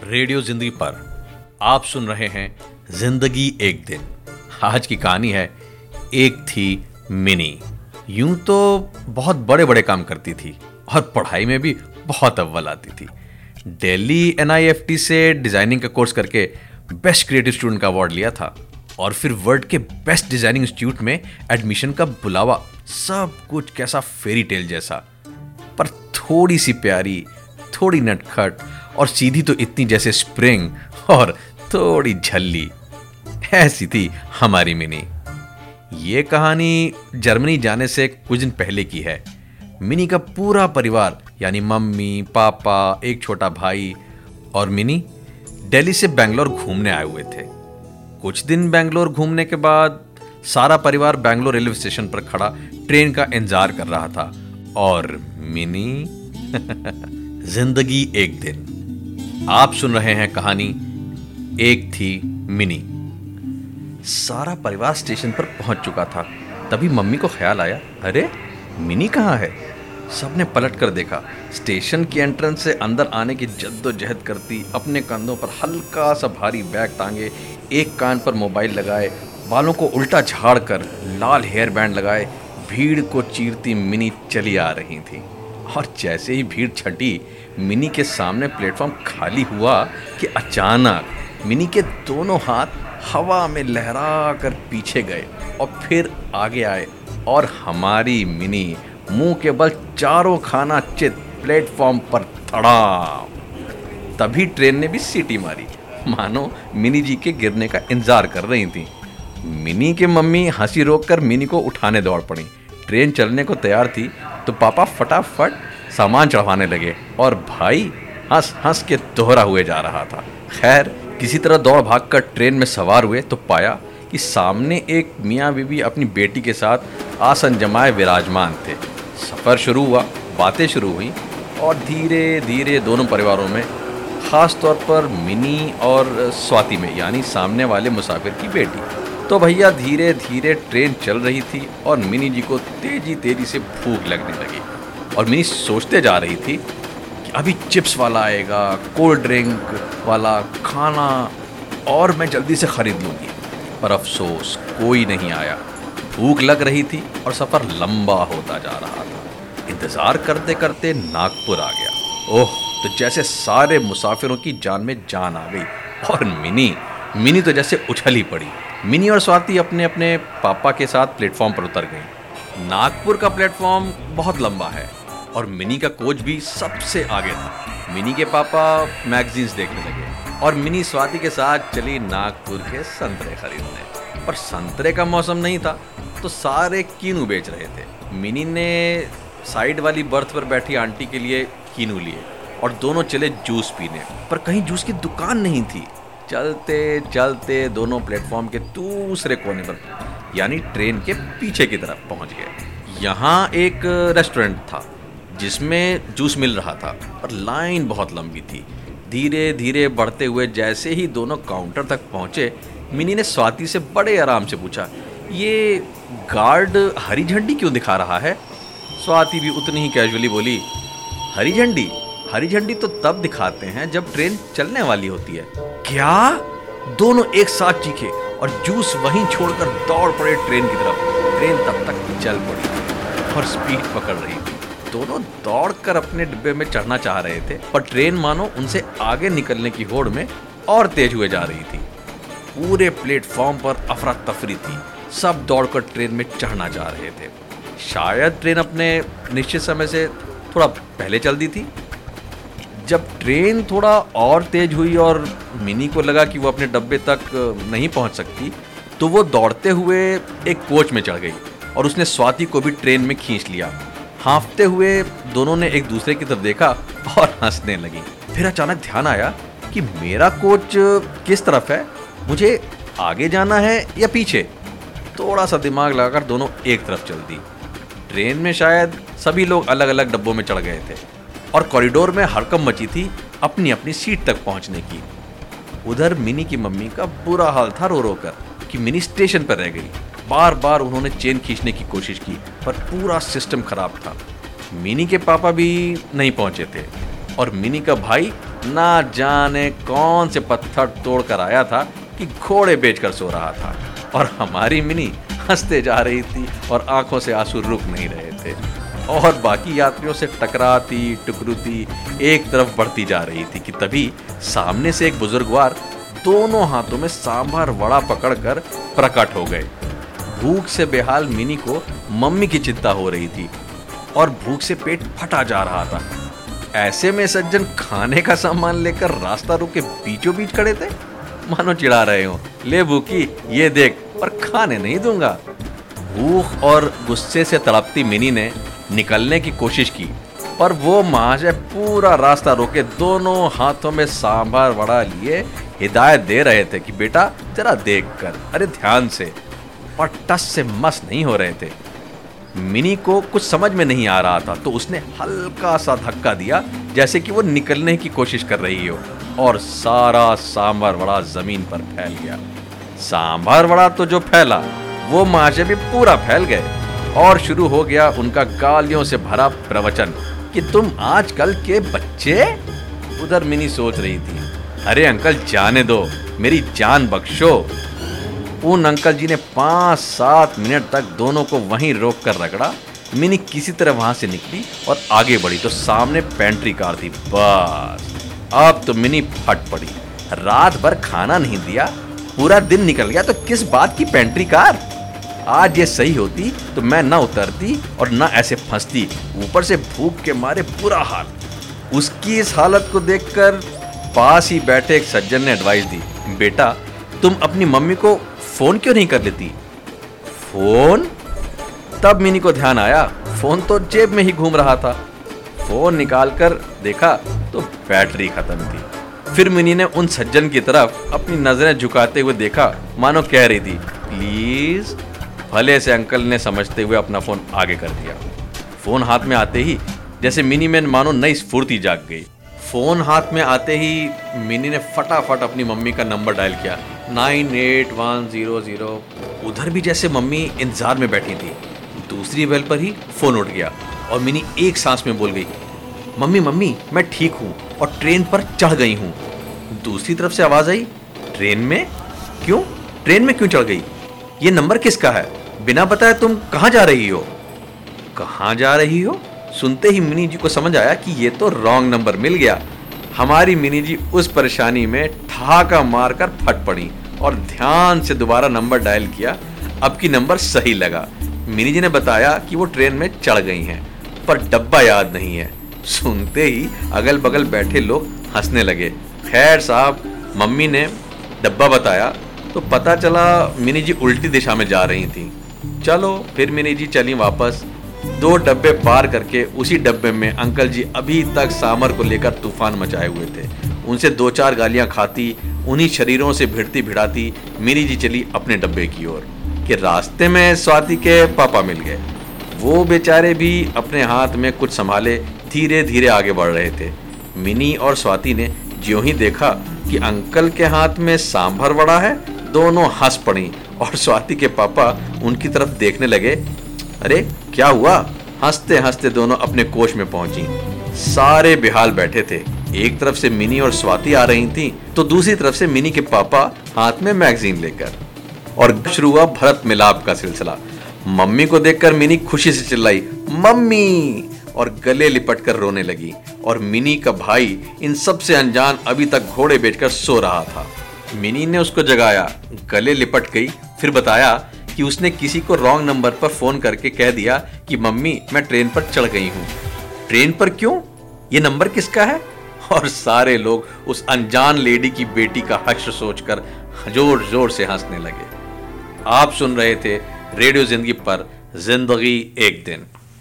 Radio ज़िंदगी पर आप सुन रहे हैं ज़िंदगी एक दिन। आज की कहानी है, एक थी मिनी। यूँ तो बहुत बड़े बड़े काम करती थी, और पढ़ाई में भी बहुत अव्वल आती थी। दिल्ली एनआईएफटी से डिज़ाइनिंग का कोर्स करके बेस्ट क्रिएटिव स्टूडेंट का अवार्ड लिया था, और फिर वर्ल्ड के बेस्ट डिज़ाइनिंग इंस्टीट्यूट में एडमिशन का बुलावा, सब कुछ कैसा फेरी टेल जैसा। पर थोड़ी सी प्यारी, थोड़ी नटखट और सीधी तो इतनी जैसे स्प्रिंग और थोड़ी झल्ली। ऐसी थी हमारी मिनी। ये कहानी जर्मनी जाने से कुछ दिन पहले की है। मिनी का पूरा परिवार, यानी मम्मी, पापा, एक छोटा भाई और मिनी, दिल्ली से बेंगलोर घूमने आए हुए थे। कुछ दिन बेंगलोर घूमने के बाद सारा परिवार बेंगलोर रेलवे स्टेशन पर खड़ा, ट्रेन का इंतज़ार कर रहा था। और मिनी, ज़िंदगी एक दिन। आप सुन रहे हैं कहानी एक थी मिनी। सारा परिवार स्टेशन पर पहुँच चुका था। तभी मम्मी को ख्याल आया, अरे, मिनी कहाँ है? सबने पलट कर देखा। स्टेशन की एंट्रेंस से अंदर आने की जद्दोजहद करती अपने कंधों पर हल्का सा भारी बैग टांगे, एक कान पर मोबाइल लगाए, बालों को उल्टा झाड़ कर लाल हेयर बैंड लगाए, भीड़ को चीरती मिनी चली आ रही थी। और जैसे ही भीड़ छटी, मिनी के सामने प्लेटफॉर्म खाली हुआ कि अचानक मिनी के दोनों हाथ हवा में लहरा कर पीछे गए और फिर आगे आए। और हमारी मिनी मुँह के बल चारों खाना चित प्लेटफॉर्म पर थड़ा। तभी ट्रेन ने भी सीटी मारी। मानो मिनी जी के गिरने का इंतज़ार कर रही थी। मिनी के मम्मी हँसी रोक कर मिनी को उठाने दौड़ पड़ी। ट्रेन चलने को तैयार थी तो पापा फटाफट सामान चढ़वाने लगे और भाई हंस हंस के दोहरा हुए जा रहा था। खैर, किसी तरह दौड़ भाग कर ट्रेन में सवार हुए तो पाया कि सामने एक मियाँ बीबी अपनी बेटी के साथ आसन जमाए विराजमान थे। सफ़र शुरू हुआ, बातें शुरू हुई और धीरे धीरे दोनों परिवारों में ख़ास तौर पर मिनी और स्वाति में, यानी सामने वाले मुसाफिर की बेटी। तो भैया धीरे धीरे ट्रेन चल रही थी और मिनी जी को तेज़ी तेज़ी से भूख लगने लगी। और मिनी सोचते जा रही थी कि अभी चिप्स वाला आएगा, कोल्ड ड्रिंक वाला, खाना और मैं जल्दी से ख़रीद लूँगी। पर अफसोस, कोई नहीं आया। भूख लग रही थी और सफ़र लंबा होता जा रहा था। इंतज़ार करते करते नागपुर आ गया। ओह तो जैसे सारे मुसाफिरों की जान में जान आ गई। और मिनी मिनी तो जैसे उछल पड़ी। मिनी और स्वाति अपने अपने पापा के साथ प्लेटफॉर्म पर उतर गई। नागपुर का प्लेटफॉर्म बहुत लंबा है और मिनी का कोच भी सबसे आगे था। मिनी के पापा मैगजीन्स देखने लगे और मिनी स्वाति के साथ चली नागपुर के संतरे खरीदने। पर संतरे का मौसम नहीं था तो सारे कीनू बेच रहे थे। मिनी ने साइड वाली बर्थ पर बैठी आंटी के लिए कीनू लिए और दोनों चले जूस पीने। पर कहीं जूस की दुकान नहीं थी। चलते चलते दोनों प्लेटफॉर्म के दूसरे कोने पर, यानी ट्रेन के पीछे की तरफ़ पहुँच गए। यहाँ एक रेस्टोरेंट था, जिसमें जूस मिल रहा था, पर लाइन बहुत लंबी थी। धीरे धीरे बढ़ते हुए जैसे ही दोनों काउंटर तक पहुँचे, मिनी ने स्वाति से बड़े आराम से पूछा, ये गार्ड हरी झंडी क्यों दिखा रहा है? स्वाति भी उतनी ही कैजुअली बोली, हरी झंडी? हरी झंडी तो तब दिखाते हैं जब ट्रेन चलने वाली होती है। क्या? दोनों एक साथ चीखे और जूस वहीं छोड़कर दौड़ पड़े ट्रेन की तरफ़। ट्रेन तब तक चल पड़ी और स्पीड पकड़ रही थी। दोनों दौड़कर अपने डिब्बे में चढ़ना चाह रहे थे पर ट्रेन मानो उनसे आगे निकलने की होड़ में और तेज हुए जा रही थी। पूरे प्लेटफॉर्म पर अफरा तफरी थी। सब दौड़कर ट्रेन में चढ़ना चाह रहे थे। शायद ट्रेन अपने निश्चित समय से थोड़ा पहले चल दी थी। जब ट्रेन थोड़ा और तेज हुई और मिनी को लगा कि वो अपने डब्बे तक नहीं पहुँच सकती तो वो दौड़ते हुए एक कोच में चढ़ गई और उसने स्वाति को भी ट्रेन में खींच लिया। हाँफते हुए दोनों ने एक दूसरे की तरफ़ देखा और हंसने लगी। फिर अचानक ध्यान आया कि मेरा कोच किस तरफ़ है? मुझे आगे जाना है या पीछे? थोड़ा सा दिमाग लगाकर दोनों एक तरफ़ चल दी। ट्रेन में शायद सभी लोग अलग अलग डब्बों में चढ़ गए थे। और कॉरिडोर में हड़कम मची थी अपनी अपनी सीट तक पहुँचने की। उधर मिनी की मम्मी का बुरा हाल था रो रो कर कि मिनी स्टेशन पर रह गई। बार बार उन्होंने चेन खींचने की कोशिश की, पर पूरा सिस्टम खराब था। मिनी के पापा भी नहीं पहुँचे थे और मिनी का भाई ना जाने कौन से पत्थर तोड़कर आया था कि घोड़े बेचकर सो रहा था। और हमारी मिनी हँसते जा रही थी और आँखों से आँसू रुक नहीं रहे थे। और बाकी यात्रियों से टकराती, टुकरुती एक तरफ़ बढ़ती जा रही थी कि तभी सामने से एक बुजुर्गवार दोनों हाथों में सांभर वड़ा पकड़कर प्रकट हो गए। भूख से बेहाल मिनी को मम्मी की चिंता हो रही थी और भूख से पेट फटा जा रहा था। ऐसे में सज्जन खाने का सामान लेकर रास्ता रुक के बीचों बीच खड़े थे। मानो चिढ़ा रहे हो, ले भूखी, ये देख पर खाने नहीं दूँगा? भूख और गुस्से से तड़पती मिनी ने निकलने की कोशिश की, पर वो महाशय पूरा रास्ता रोके दोनों हाथों में सांभर वड़ा लिए हिदायत दे रहे थे कि, बेटा, जरा देख कर, अरे ध्यान से। और टस से मस नहीं हो रहे थे। मिनी को कुछ समझ में नहीं आ रहा था तो उसने हल्का सा धक्का दिया, जैसे कि वो निकलने की कोशिश कर रही हो, और सारा सांभर वड़ा ज़मीन पर फैल गया। सांभर वड़ा तो जो फैला, वो माशे भी पूरा फैल गए। और शुरू हो गया उनका गालियों से भरा प्रवचन कि तुम आजकल के बच्चे? उधर मिनी सोच रही थी। अरे अंकल, जाने दो। मेरी जान बख्शो। उन अंकल जी ने पाँच सात मिनट तक दोनों को वहीं रोक कर रगड़ा। मिनी किसी तरह वहाँ से निकली और आगे बढ़ी तो सामने पेंट्री कार थी। बस। अब तो मिनी फट पड़ी। रात भर खाना नहीं दिया। पूरा दिन निकल गया तो किस बात की पेंट्री कार? आज ये सही होती तो मैं ना उतरती और ना ऐसे फंसती। ऊपर से भूख के मारे बुरा हाल। उसकी इस हालत को देखकर पास ही बैठे एक सज्जन ने एडवाइस दी, बेटा, तुम अपनी मम्मी को फ़ोन क्यों नहीं कर लेती? फ़ोन? तब मिनी को ध्यान आया, फ़ोन तो जेब में ही घूम रहा था। फ़ोन निकालकर देखा तो बैटरी खत्म थी। फिर मिनी ने उन सज्जन की तरफ़ अपनी नज़रें झुकाते हुए देखा, मानो कह रही थी, प्लीज़ भले से अंकल ने समझते हुए अपना फ़ोन आगे कर दिया। फ़ोन हाथ में आते ही, जैसे मिनी में मानो नई स्फूर्ति जाग गई। फ़ोन हाथ में आते ही मिनी ने फटाफट अपनी मम्मी का नंबर डायल किया। Nine eight one zero zero. उधर भी जैसे मम्मी इंतज़ार में बैठी थी। दूसरी बेल पर ही फ़ोन उठ गया और मिनी एक सांस में बोल गई, मम्मी मम्मी, मैं ठीक हूँ और ट्रेन पर चढ़ गई हूँ। दूसरी तरफ़ से आवाज़ आई, ट्रेन में? क्यों? ट्रेन में क्यों चढ़ गई? ये नंबर किसका है? बिना बताए तुम कहाँ जा रही हो? कहाँ जा रही हो? सुनते ही मिनी जी को समझ आया कि ये तो रॉन्ग नंबर मिल गया। हमारी मिनी जी उस परेशानी में ठहाका मारकर फट पड़ी और ध्यान से दोबारा नंबर डायल किया। अब की नंबर सही लगा। मिनी जी ने बताया कि वो ट्रेन में चढ़ गई हैं, पर डब्बा याद नहीं है। सुनते ही अगल बगल बैठे लोग हंसने लगे। खैर साहब, मम्मी ने डब्बा बताया तो पता चला मिनी जी उल्टी दिशा में जा रही थी। चलो, फिर मिनी जी चली वापस। दो डब्बे पार करके उसी डब्बे में अंकल जी अभी तक सामर को लेकर तूफ़ान मचाए हुए थे। उनसे दो चार गालियाँ खाती, उन्हीं शरीरों से भिड़ती भिड़ाती मिनी जी चली अपने डब्बे की ओर, कि रास्ते में स्वाति के पापा मिल गए। वो बेचारे भी अपने हाथ में कुछ संभाले धीरे धीरे आगे बढ़ रहे थे। मिनी और स्वाति ने ज्यों ही देखा कि अंकल के हाथ में सांभर बड़ा है, दोनों हंस पड़ी। और स्वाति के पापा उनकी तरफ़ देखने लगे। अरे, क्या हुआ? हँसते हँसते दोनों अपने कोच में पहुँची। सारे बिहाल बैठे थे। एक तरफ़ से मिनी और स्वाति आ रही थी तो दूसरी तरफ़ से मिनी के पापा हाथ में मैगजीन लेकर। और शुरू हुआ भरत मिलाप का सिलसिला। मम्मी को देखकर मिनी खुशी से चिल्लाई, मम्मी! और गले लिपट कर रोने लगी। और मिनी का भाई इन सबसे अनजान अभी तक घोड़े बेचकर सो रहा था। मिनी ने उसको जगाया। गले लिपट गई फिर बताया कि उसने किसी को रॉन्ग नंबर पर फ़ोन करके कह दिया कि, मम्मी, मैं ट्रेन पर चढ़ गई हूँ। ट्रेन पर क्यों? ये नंबर किसका है? और सारे लोग उस अनजान लेडी की बेटी का हश्र सोचकर ज़ोर ज़ोर से हंसने लगे। आप सुन रहे थे रेडियो ज़िंदगी पर, ज़िंदगी एक दिन।